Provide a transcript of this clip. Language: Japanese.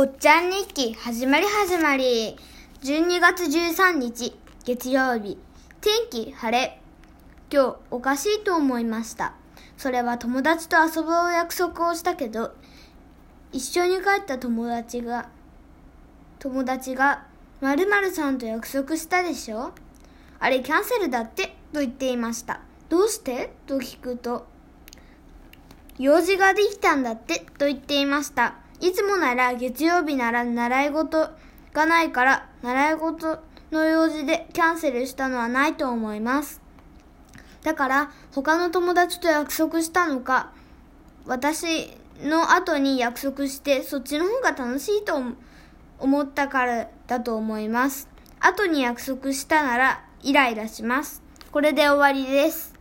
おっちゃん日記始まり始まり。12月13日月曜日。天気晴れ。今日おかしいと思いました。それは友達と遊ぶ約束をしたけど一緒に帰った友達が友達が〇〇さんと約束したでしょ？あれキャンセルだって？と言っていました。どうして？と聞くと用事ができたんだって？と言っていました。いつもなら月曜日なら習い事がないから習い事の用事でキャンセルしたのはないと思います。だから他の友達と約束したのか私の後に約束してそっちの方が楽しいと思ったからだと思います。後に約束したならイライラします。これで終わりです。